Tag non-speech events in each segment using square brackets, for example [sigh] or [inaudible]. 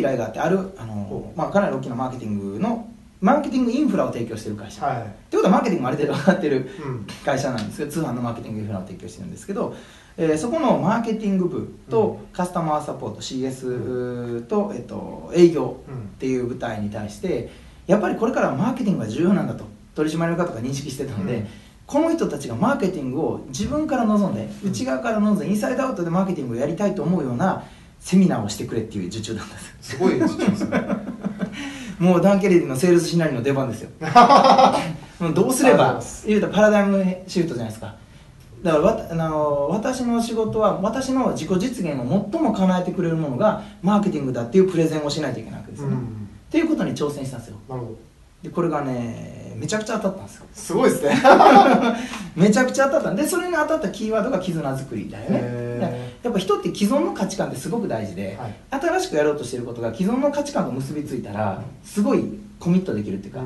依頼があってあるあの、まあ、かなり大きなマーケティングのマーケティングインフラを提供してる会社、はい。ってことはマーケティングもある程度分かってるうん。会社なんですけど通販のマーケティングインフラを提供してるんですけど、えーそこのマーケティング部とカスタマーサポート CS と、えっと、営業うん。っていう部隊に対してやっぱりこれからはマーケティングが重要なんだと取締役の方が認識してたので、うん。この人たちがマーケティングを自分から望んでうん。内側から望んでインサイドアウトでマーケティングをやりたいと思うようなセミナーをしてくれっていう受注なんです。すごいですねもうダン・ケレディのセールスシナリオの出番ですよ。[laughs] もうどうすれば言うたらパラダイムシフトじゃないですか。だからわたあの私の仕事は私の自己実現を最も叶えてくれるものがマーケティングだっていうプレゼンをしないといけないわけですよね、うん。っていうことに挑戦したんですよ。なるほど。でこれがねめちゃくちゃ当たったんですよ。すごいですね。[laughs] めちゃくちゃ当たった。んでそれに当たったキーワードが絆作りだよね。へやっぱ人って既存の価値観ってすごく大事で、はい。新しくやろうとしてることが既存の価値観と結びついたらすごいコミットできるっていうか、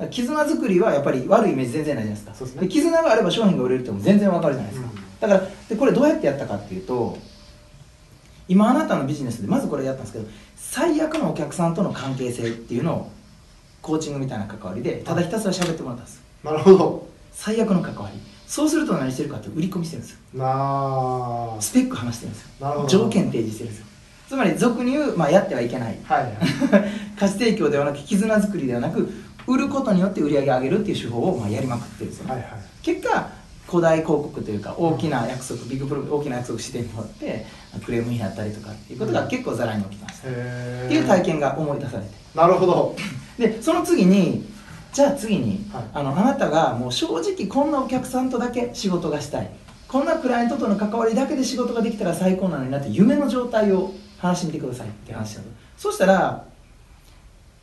うん。絆作りはやっぱり悪いイメージ全然ないじゃないですか。そうで絆があれば商品が売れるっても全然わかるじゃないですか、うん。だからでこれどうやってやったかっていうと今あなたのビジネスでまずこれやったんですけど最悪のお客さんとの関係性っていうのをコーチングみたいな関わりでただひたすら喋ってもらったんです。なるほど。最悪の関わりそうすると何してるかって売り込みしてるんですよ。なあスペック話してるんですなるほど。よ条件提示してるんですよ。つまり俗に言う、まあ、やってはいけない。はいはい。[laughs] 価値提供ではなく絆作りではなく売ることによって売り上げ上げるっていう手法をまあやりまくってるんですよ。ね、はいはい。結果古代広告というか大きな約束ビッグプロ大きな約束してもらってクレームになったりとかっていうことが結構ざらに起きました、へっていう体験が思い出されて。なるほど。[laughs] でその次にじゃあ次に、はい。あのあなたがもう正直こんなお客さんとだけ仕事がしたい。こんなクライアントとの関わりだけで仕事ができたら最高なのになって夢の状態を話してみてくださいって話したのそしたら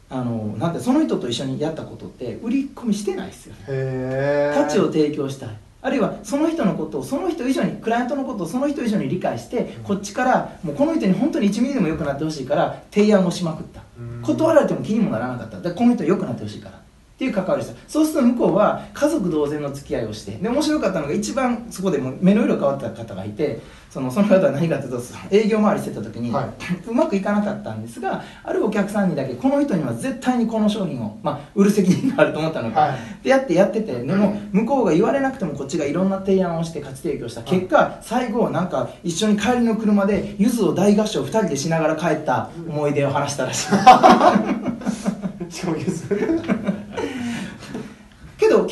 あのなんてその人と一緒にやったことって売り込みしてないですよね。価値を提供したい。あるいはその人のことをその人以上にクライアントのことをその人以上に理解してこっちからもうこの人に本当に1ミリでも良くなってほしいから提案をしまくった。うん。断られても気にもならなかった。この人良くなってほしいからっていう関わりでしたそうすると向こうは家族同然の付き合いをしてで面白かったのが一番そこでもう目の色変わった方がいてそのその方は何かというと営業回りしてた時に、はうまくいかなかったんですがあるお客さんにだけこの人には絶対にこの商品を、まあ、売る責任があると思ったのか、はい。でやってやっててでも向こうが言われなくてもこっちがいろんな提案をして価値提供した結果最後なんか一緒に帰りの車でゆずを大合唱2人でしながら帰った思い出を話したらしい。[laughs] しかも譲けど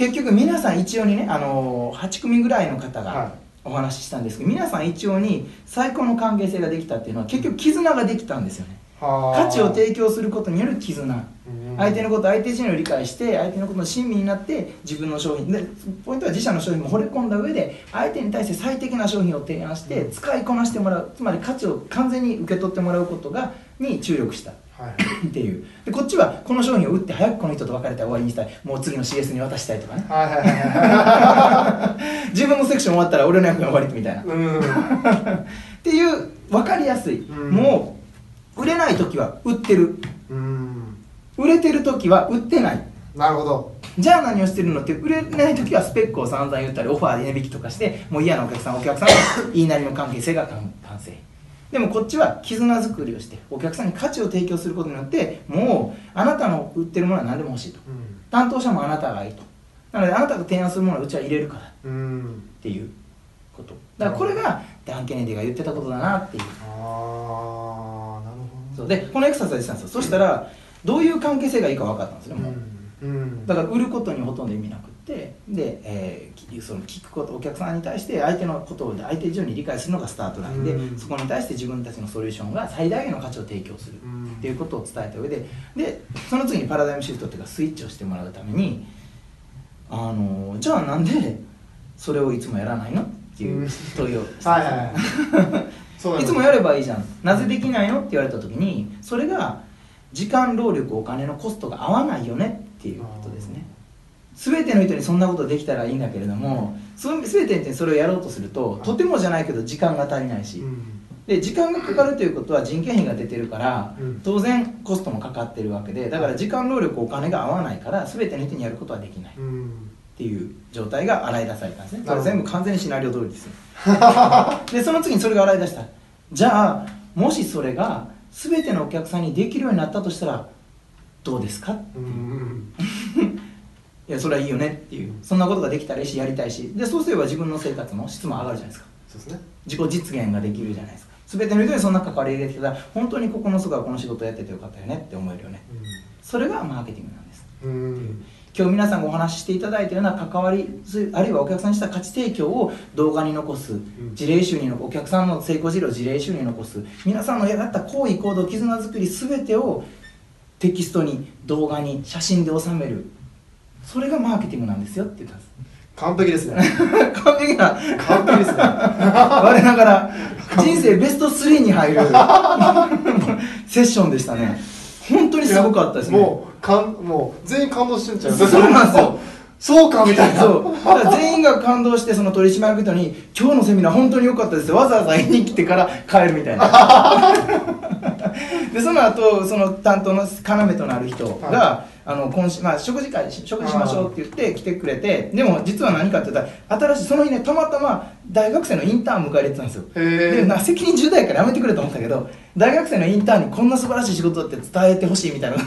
結局皆さん一応にね、あの8組ぐらいの方はがお話ししたんですけど皆さん一応に最高の関係性ができたっていうのは結局絆ができたんですよね。は価値を提供することによる絆。うん相手のこと相手自身を理解して相手のことの親身になって自分の商品でポイントは自社の商品も惚れ込んだ上で相手に対して最適な商品を提案して使いこなしてもらうつまり価値を完全に受け取ってもらうことがに注力した。はい。っていう。でこっちはこの商品を売って早くこの人と別れたら終わりにしたいもう次の CS に渡したいとかね。はいはいはいは [laughs] 自分のセクション終わったら俺の役が終わりみたいな。うん。[laughs] ていう分かりやすい、うん。もう売れない時は売ってる。うん売れてる時は売ってない。なるほど。じゃあ何をしてるのって売れない時はスペックを散々言ったりオファーで値引きとかしてもう嫌なお客さんお客さんの言いなりの関係性が完完成。でもこっちは絆作りをしてお客さんに価値を提供することによってもうあなたの売ってるものは何でも欲しいと。うん。担当者もあなたがいいと。なのであなたが提案するものはうちは入れるから。っうん。ていうこと。だからこれがダン・ケネディが言ってたことだなっていう。ああなるほそう。でこのエクササイズしたんですよ。そしたらどういう関係性がいいか分かったんですよどもう、うん。だから売ることにほとんど意味なくってで、えーきその聞くことお客さんに対して相手のことを相手以上に理解するのがスタートラインで、うん。そこに対して自分たちのソリューションが最大限の価値を提供するうん。っていうことを伝えた上ででその次にパラダイムシフトっていうかスイッチをしてもらうためにあのじゃあなんでそれをいつもやらないのっていう問いをいはい [laughs] いつもやればいいじゃん。なぜできないのって言われた時にそれが時間労力お金のコストが合わないよねっていうことですね。全ての人にそんなことできたらいいんだけれどもその全ての人にそれをやろうとするととてもじゃないけど時間が足りないし、うん。で時間がかかるということは人件費が出てるから、うん。当然コストもかかってるわけでだから時間労力お金が合わないから全ての人にやることはできない。っうん。ていう状態が洗い出されたんですね。これ全部完全にシナリオ通りですよ。でその次にそれが洗い出した。じゃあもしそれが全てのお客さんにできるようになったとしたらどうですか？っていう、うん。[laughs] いやそれはいいよねっていう。そんなことができたらいいしやりたいし。でそうすれば自分の生活の質も上がるじゃないですか。そうですね。自己実現ができるじゃないですか。全ての人にそんな関わりができたら本当にここの人がこの仕事をやっててよかったよねって思えるよね。それがマーケティングなんです。うんうん今日皆さんがお話ししていただいたような関わりあるいはお客さんにした価値提供を動画に残す事例集に残お客さんの成功事例を事例集に残す。皆さんのやった行為行動絆作り全てをテキストに動画に写真で収める。それがマーケティングなんですよって言ったんです。完璧ですね。完璧な完璧ですね。[laughs] 我ながら人生ベスト3に入る [laughs] セッションでしたね本当にすごかったですね。もうかんもう全員感動してんちゃう？そうなんですよそうかみたいな。そう。だから全員が感動してその取締役人に「今日のセミナー本当に良かったです」わざわざ言いに来てから帰るみたいな。[laughs] でその後その担当の要となる人が、はあの今週、まあ、食事会食事しましょうって言って来てくれてでも実は何かって言ったら新しいその日ねたまたま大学生のインターン迎え入れてたんですよ。でな責任重大やからやめてくれと思ったけど大学生のインターンにこんな素晴らしい仕事だって伝えてほしいみたいな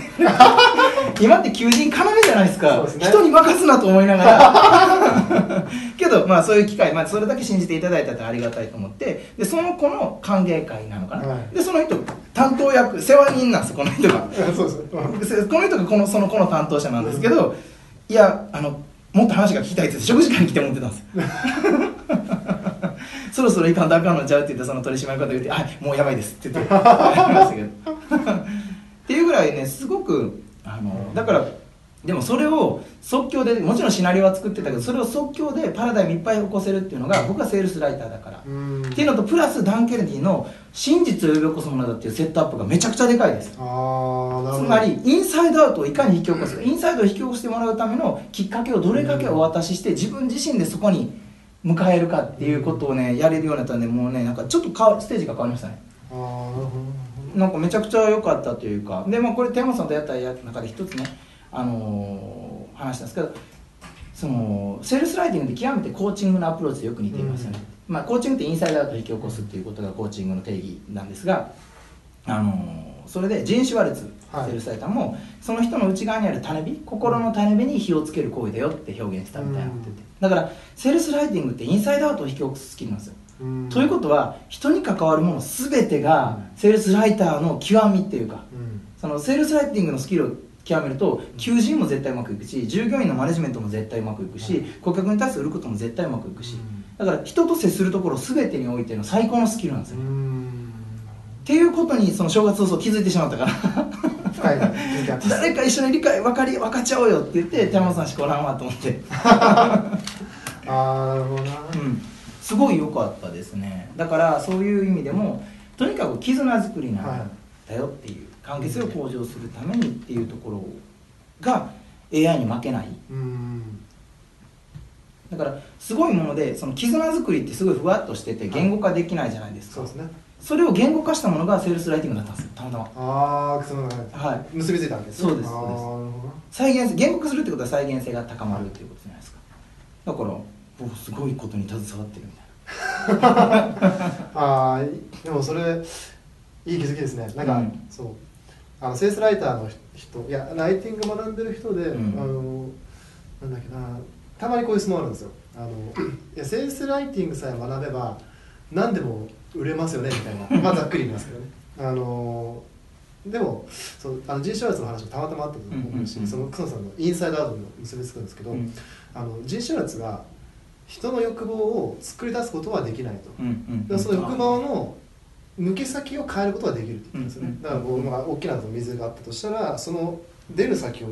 今って求人要じゃないですか。ね。人に任すなと思いながら。[laughs] けどまあそういう機会、まあ、それだけ信じていただいたってありがたいと思って。でその子の歓迎会なのかな、はい。でその人担当役世話人なんですよこの人が。[laughs] そうです。でこの人がこのその子の担当者なんですけど、いやあのもっと話が聞きたいって食事会に来て思ってたんです。[laughs] そろそろいかんとあかんのちゃうって言ってその取締役が言って「はいもうやばいです」って言ってましたけど。っていうぐらいねすごくあのだからでもそれを即興でもちろんシナリオは作ってたけどそれを即興でパラダイムいっぱい起こせるっていうのが僕はセールスライターだから、うん。っていうのとプラスダン・ケネディの「真実を呼び起こすものだ」っていうセットアップがめちゃくちゃでかいです。つまりインサイドアウトをいかに引き起こすか。インサイドを引き起こしてもらうためのきっかけをどれだけお渡しして自分自身でそこに迎えるかっていうことをねやれるようになったんでもうねなんかちょっとステージが変わりましたね。ああなるほどなんかめちゃくちゃ良かったというかでまあこれ天山さんとやったやつの中で一つねあのー話したんですけどそのセールスライティングって極めてコーチングのアプローチでよく似ていますよね、まあコーチングってインサイドアウトを引き起こすっていうことがコーチングの定義なんですがあのーそれでジン・シュワルツはい。セールスライターも、その人の内側にある種火心の種火に火をつける行為だよって表現したみたいなこと言ってて。だからセールスライティングってインサイドアウトを引き起こすスキルなんですよ。うんということは人に関わるもの全てがセールスライターの極みっていうかうん。そのセールスライティングのスキルを極めると求人も絶対うまくいくし従業員のマネジメントも絶対うまくいくし顧客に対して売ることも絶対うまくいくし。だから人と接するところ全てにおいての最高のスキルなんですよ、っうん。ていうことにその正月早々気づいてしまったから。深い誰か一緒に理解分かり分かっちゃおうよって言って手間さんしこらんわと思って。[laughs] ああなるほどな。うんすごい良かったですね。だからそういう意味でもとにかく絆作りなんだよっていう関係性を向上するためにっていうところが AI に負けない。うん。だからすごいものでその絆作りってすごいふわっとしてて言語化できないじゃないですか、そうですね。それを言語化したものがセールスライティングだったんですよ。たまたま。ああそのはい。結びついたわけですね。そうですああなるほど再現性言語化するってことは再現性が高まるっていうことじゃないですか。だから僕すごいことに携わってるみたいああでもそれいい気づきですね。なんか、うん。そう。あのセールスライターの人いやライティング学んでる人で、うん。あのなんだっけなたまにこういう質問あるんですよ。あのいやセールスライティングさえ学べば何でも売れますよねみたいな。[laughs] まあざっくり言いますけどね。あのでもそうあの G シュワルツの話もたまたまあったと思うし、うんうんうんその楠野さんのインサイドアウトにも結びつくんですけど、な、うん。あの G シュワルツが人の欲望を作り出すことはできないと、うんうんだからその欲望の抜け先を変えることができるって言ってるんですよね、うんだからこう、まあ、大きな水があったとしたらその出る先を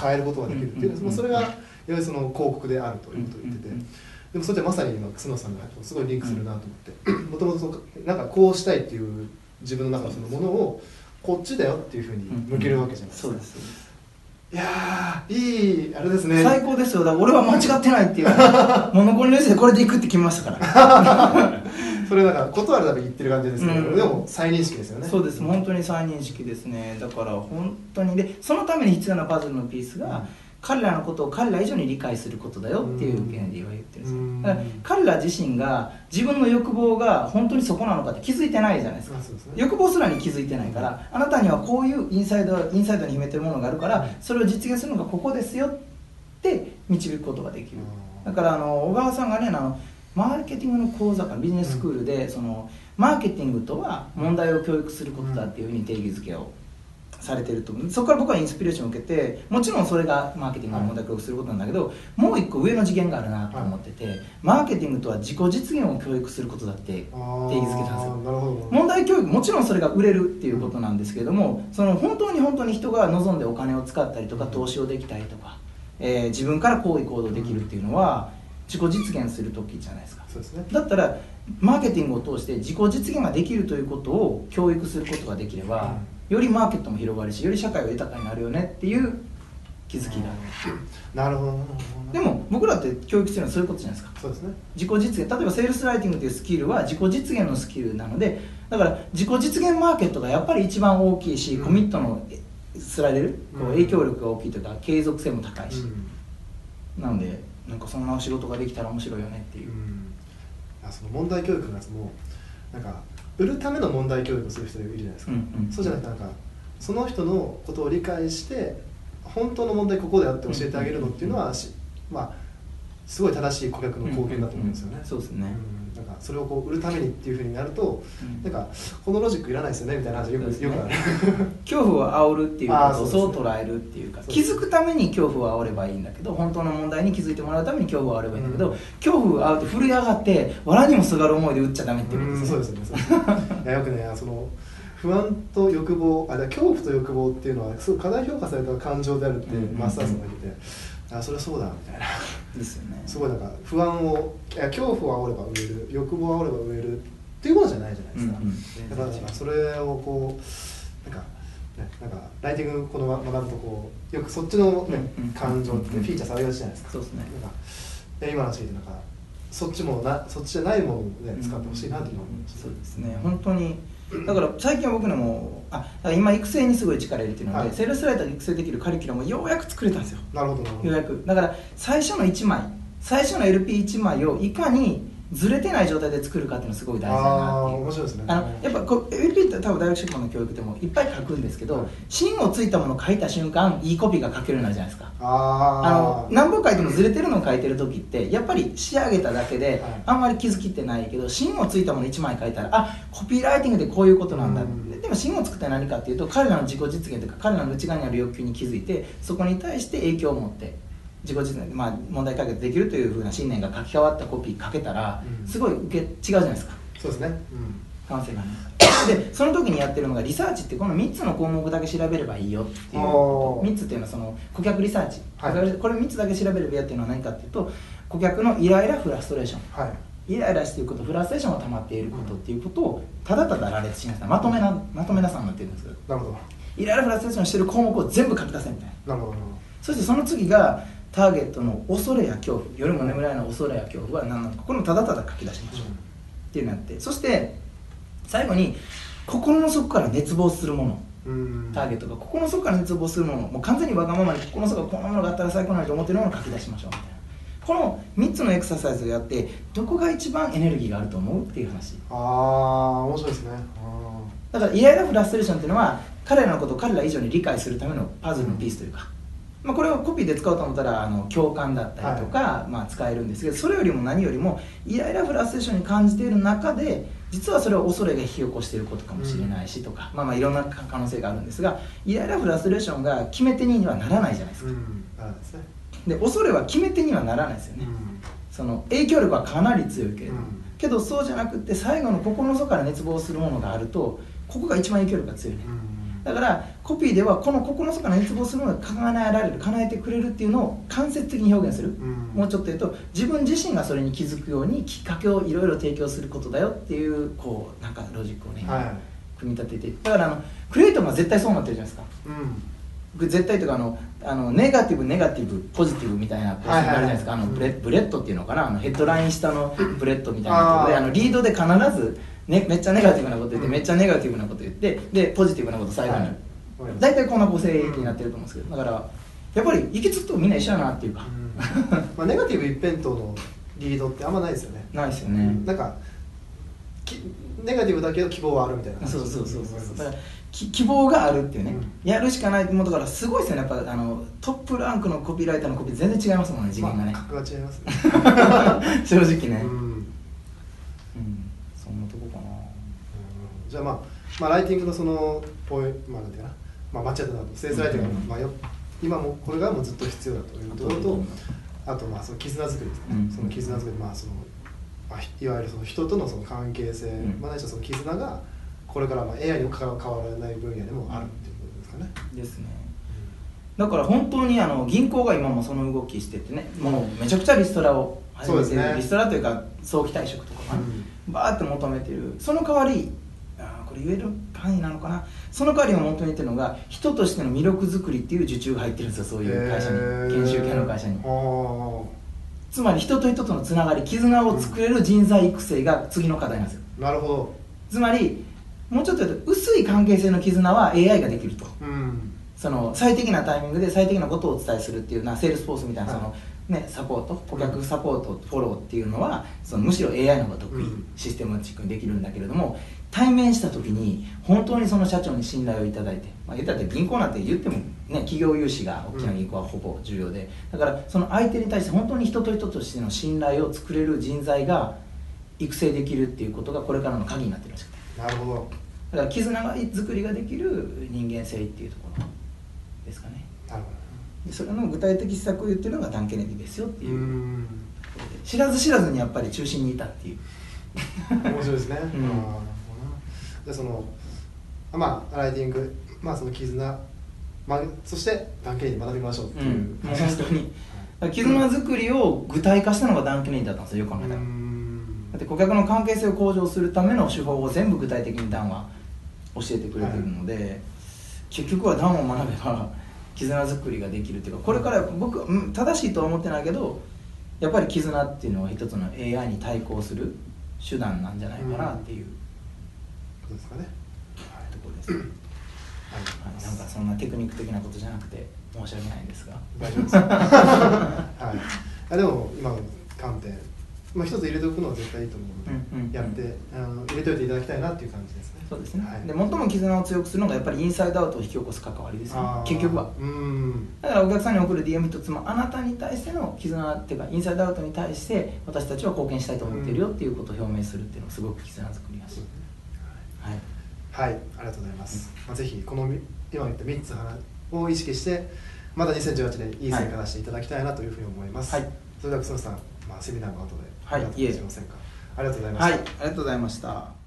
変えることができるっていう、うんまあそれがいわゆるその広告であるということを言ってて、うんうんうん。でもそれってまさに今楠野さんがすごいリンクするなと思って。もともとなんかこうしたいっていう自分の中のそのものをこっちだよっていうふうに向けるわけじゃないですか、そうですそうですいやーいいあれですね。最高ですよ。だから俺は間違ってないっていう。モノコリの人でこれでいくって決めましたから。[laughs] それなんか断るために言ってる感じですけど、うん。でも再認識ですよね。そうです。本当に再認識ですね。だから本当に。でそのために必要なパズルのピースが彼らのことを彼ら以上に理解することだよっていうケネディは言ってるんですよ。うん。だから彼ら自身が自分の欲望が本当にそこなのかって気づいてないじゃないですか。ね。欲望すらに気づいてないからあなたにはこういうインサイドインサイドに秘めてるものがあるからそれを実現するのがここですよって導くことができる。だからあの小川さんがねあのマーケティングの講座からビジネススクールで、そのマーケティングとは問題を教育することだっていうふうに定義づけをされてるとそこから僕はインスピレーションを受けてもちろんそれがマーケティングの問題を教育することなんだけど、もう一個上の次元があるなと思ってて、マーケティングとは自己実現を教育することだって定義づけたんですよ。問題教育もちろんそれが売れるっていうことなんですけれどもその本当に本当に人が望んでお金を使ったりとか投資をできたりとか、えー自分から行為行動できるっていうのは自己実現する時じゃないですか。そうですね。だったらマーケティングを通して自己実現ができるということを教育することができれば、よりマーケットも広がるしより社会は豊かになるよねっていう気づきがなるほどなるほど。でも僕らって教育してるのはそういうことじゃないですか。そうですね。自己実現。例えばセールスライティングというスキルは自己実現のスキルなのでだから自己実現マーケットがやっぱり一番大きいし、うん。コミットのすられるこううん。影響力が大きいというか継続性も高いし、うん。なのでなんかそんな仕事ができたら面白いよねっていう。う、ん。あその問題教育のやつもなんか売るための問題教育をする人いるじゃないですか、うんうん。そうじゃなくてなんかその人のことを理解して本当の問題ここだよって教えてあげるのっていうのは、しまあすごい正しい顧客の貢献だと思うんですよね、うんうん。そうですね、うんなんかそれをこう売るためにっていうふうになると、うん。なんかこのロジックいらないですよねみたいな話よく,、ね。よくある。恐怖を煽るっていうことをそう捉えるっていうかそう気づくために恐怖を煽ればいいんだけど本当の問題に気づいてもらうために恐怖を煽ればいいんだけど、うん。恐怖を煽って震え上がって藁にもすがる思いで打っちゃダメっていうことうんですね。そうですよねよね。[laughs] いやよくねその不安と欲望あ恐怖と欲望っていうのはすごい過大評価された感情であるってうん。マスターさんが言ってて、あそれはそうだみたいなですよね。すごいなんか不安をいや恐怖を煽れば植える欲望を煽れば植えるっていうものじゃないじゃないですか、だからそれをこうなんかねなんかライティングこの学ぶとこうよくそっちの、ね感情ってフィーチャーされがちじゃないですか。そうですね。なんか今の話聞いてなんかそっちもなそっちじゃないものをね使ってほしいなっていうのは思います。そうですね。本当にだから最近は僕らもあ今育成にすごい力入れてるので、はい。セールスライターで育成できるカリキュラムをようやく作れたんですよ。なるほどなるほど。ようやく。だから最初の1枚最初の LP1 枚をいかにずれてない状態で作るかっていうのがすごい大事だなっていう。面白いですね。あのやっぱこう LP って多分大学出版の教育でもいっぱい書くんですけど、はい芯をついたものを書いた瞬間いいコピーが書けるようになるじゃないですか。ああのー何本書いてもずれてるのを書いてる時ってやっぱり仕上げただけで、はい。あんまり気づきってないけど芯をついたもの1枚書いたらあコピーライティングでこういうことなんだ、うん。ででも芯を作って何かっていうと彼らの自己実現というか彼らの内側にある欲求に気づいてそこに対して影響を持って自己実現、まあ、問題解決できるというふうな信念が書き換わったコピー書けたら、うん。すごい受け違うじゃないですか。そうですね、うん。可能性がね。でその時にやってるのがリサーチってこの3つの項目だけ調べればいいよっていう。おー。3つっていうのはその顧客リサーチ、はい。これ3つだけ調べればいいよっていうのは何かっていうと顧客のイライラフラストレーション。はい。イライラしていることフラストレーションが溜まっていることっていうことをただただ羅列しなさいまとめなまとめなさんになってるんですけど。なるほど。イライラフラストレーションしてる項目を全部書き出せみたいな。なるほど。そしてその次がターゲットの恐れや恐怖夜も眠れないの恐れや恐怖は何なのかこれもただただ書き出しましょう、っていうのがあってそして最後に心の底から熱望するものターゲットが心の底から熱望するものもう完全にわがままに心の底からこんなものがあったら最高なのにと思ってるものを書き出しましょうみたいな。この3つのエクササイズをやってどこが一番エネルギーがあると思うっていう話。ああ面白いですね。あだからイライラフラストレーションっていうのは彼らのことを彼ら以上に理解するためのパズルのピースというか、まあ、これをコピーで使おうと思ったらあの共感だったりとか、まあ、使えるんですけどそれよりも何よりもイライラフラストレーションに感じている中で実はそれは恐れが引き起こしていることかもしれないしとか、まあまあいろんな可能性があるんですがイライラフラストレーションが決め手にはならないじゃないですか、ーうん。ですねで恐れは決め手にはならないですよね、うん。その影響力はかなり強いけれどけどそうじゃなくって最後の心の底から熱望するものがあるとここが一番影響力が強いね、うんだからコピーではこの心の底から熱望するものが叶えられる叶えてくれるっていうのを間接的に表現する、ん。もうちょっと言うと自分自身がそれに気づくようにきっかけをいろいろ提供することだよっていうこうなんかロジックをね、はい。組み立ててだからあのクリエイトも絶対そうなってるじゃないですか。うん。絶対というかあのあのネガティブネガティブポジティブみたいな構成があるじゃないですか、はいはいはい。あのブレブレットっていうのかな？あのヘッドライン下のブレットみたいなところであのリードで必ず、ね、めっちゃネガティブなこと言って、うん。めっちゃネガティブなこと言ってでポジティブなこと最後に、はい。大体こんな構成になってると思うんですけどだからやっぱり行き着くとみんな一緒やなっていうか、まあ、ネガティブ一辺倒のリードってあんまないですよね。ないですよね、なんかきネガティブだけど希望はあるみたいな。そうそうそうそうだからき希望があるっていうね、うん。やるしかないもうだからすごいですよね。やっぱあのトップランクのコピーライターのコピー全然違いますもんね次元がね、まあ、格が違いますね。[laughs] 正直ね、ううんまあ、まあ、ライティングのそのポイまあなんていうかな、まあ、マッチアットなセールスライティングが、うんまあ、よ今もこれがもうずっと必要だというところとあとまあその絆作りですね、うん。その絆作りまあそのまあいわゆるその人とのその関係性、ん。まあ、ないしはその絆がこれからまあ AI にも変わらない分野でもあるっていうことですかね、ですね。だから本当にあの銀行が今もその動きしててねもうめちゃくちゃリストラを始めてる、そうですね。リストラというか早期退職とかかな、バーって求めてる。その代わりれ言える範囲なのかな。その代わりを求めてるのが人としての魅力作りっていう受注が入ってるんですよそういう会社に。研修系の会社に。つまり人と人とのつながり絆を作れる人材育成が次の課題なんですよ。なるほど。つまりもうちょっと言うと薄い関係性の絆は AI ができると。うん。その最適なタイミングで最適なことをお伝えするっていうなセールスフォースみたいなその、はね、サポート顧客サポートフォローっていうのはそのむしろ AI の方が得意、うん。システムチックにできるんだけれども対面した時に本当にその社長に信頼をいただいて、まあ、言ったら銀行なんて言っても、ね、企業融資が大きな銀行はほぼ重要で、だからその相手に対して本当に人と人としての信頼を作れる人材が育成できるっていうことがこれからの鍵になってるらしくて。なるほど。だから絆が作りができる人間性っていうところですかね。なるほでそれの具体的施策を言ってるのがダン・ケネディですよってどう。いう、ん。知らず知らずにやっぱり中心にいたっていう。面白いですね、[laughs] ん。あー。なるほどなでそのまあライティングまあその絆、まあ、そして関係に学びましょうっていう、うん。もう本当に。だから絆作りを具体化したのがダン・ケネディだったんですよよく考えたら、ん。だって顧客の関係性を向上するための手法を全部具体的にダンは教えてくれてるので、結局はダンを学べば絆作りができるっていうかこれから僕うん正しいとは思ってないけどやっぱり絆っていうのは一つの AI に対抗する手段なんじゃないかなっていうどうですかね。ところです、はい、とうございますなんかそんなテクニック的なことじゃなくて申し訳ないんですが。大丈夫です。[laughs] はい。あでも今の観点まあ一つ入れておくのは絶対いいと思うので、うんうんうん。やってあの入れておいていただきたいなっていう感じですね。そうですね、はい、で最も絆を強くするのがやっぱりインサイドアウトを引き起こす関わりですよね。結局は。うん。だからお客さんに送る DM 一つもあなたに対しての絆っていうかインサイドアウトに対して私たちは貢献したいと思っているよっていうことを表明するっていうのはすごく絆作りやすい、はい、はい、ありがとうございます。まあ、ぜひこのみ今言った3つを意識して、まだ2018年いい成果出していただきたいなというふうに思います。はいそれでは楠野さん、まあ、セミナーの後ではいありがとうございませんか。ありがとうございました。はい、ありがとうございました